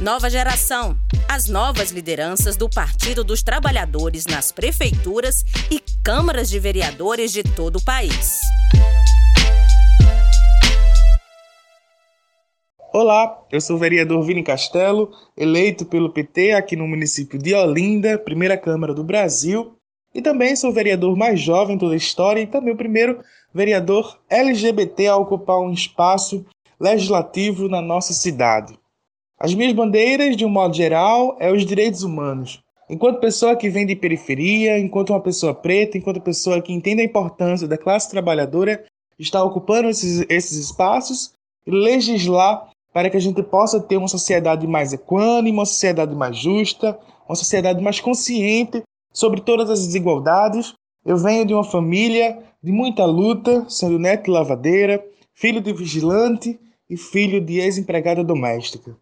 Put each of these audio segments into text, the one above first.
Nova geração. As novas lideranças do Partido dos Trabalhadores nas prefeituras e câmaras de vereadores de todo o país. Olá, eu sou o vereador Vini Castelo, eleito pelo PT aqui no município de Olinda, primeira Câmara do Brasil, e também sou o vereador mais jovem toda a história e também o primeiro vereador LGBT a ocupar um espaço legislativo na nossa cidade. As minhas bandeiras, de um modo geral, é os direitos humanos. Enquanto pessoa que vem de periferia, enquanto uma pessoa preta, enquanto pessoa que entende a importância da classe trabalhadora, está ocupando esses, esses espaços e legislar para que a gente possa ter uma sociedade mais equânime, uma sociedade mais justa, uma sociedade mais consciente sobre todas as desigualdades. Eu venho de uma família de muita luta, sendo neto de lavadeira, filho de vigilante e filho de ex-empregada doméstica.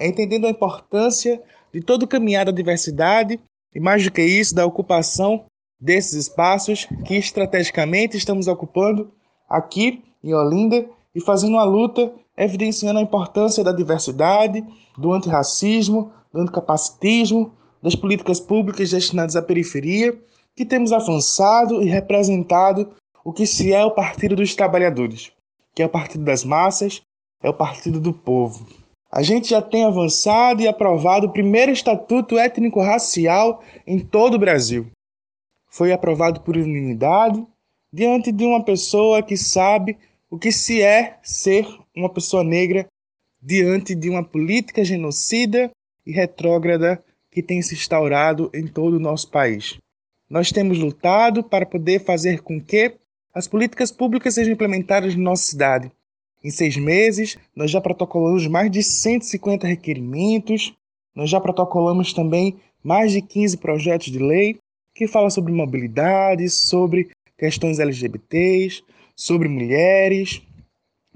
É entendendo a importância de todo caminhar da diversidade e, mais do que isso, da ocupação desses espaços que estrategicamente estamos ocupando aqui em Olinda e fazendo uma luta evidenciando a importância da diversidade, do antirracismo, do anticapacitismo, das políticas públicas destinadas à periferia, que temos avançado e representado o que se é o Partido dos Trabalhadores, que é o Partido das Massas, é o Partido do Povo. A gente já tem avançado e aprovado o primeiro Estatuto Étnico-Racial em todo o Brasil. Foi aprovado por unanimidade diante de uma pessoa que sabe o que se é ser uma pessoa negra diante de uma política genocida e retrógrada que tem se instaurado em todo o nosso país. Nós temos lutado para poder fazer com que as políticas públicas sejam implementadas na nossa cidade. Em seis meses, nós já protocolamos mais de 150 requerimentos, nós já protocolamos também mais de 15 projetos de lei que falam sobre mobilidade, sobre questões LGBTs, sobre mulheres,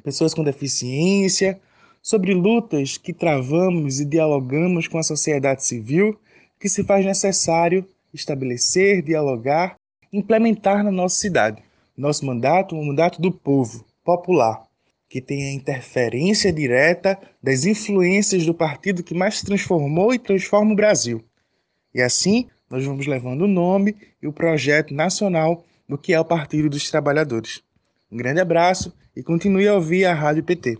pessoas com deficiência, sobre lutas que travamos e dialogamos com a sociedade civil, que se faz necessário estabelecer, dialogar, implementar na nossa cidade. Nosso mandato é um mandato do povo, popular, que tem a interferência direta das influências do partido que mais transformou e transforma o Brasil. E assim, nós vamos levando o nome e o projeto nacional do que é o Partido dos Trabalhadores. Um grande abraço e continue a ouvir a Rádio PT.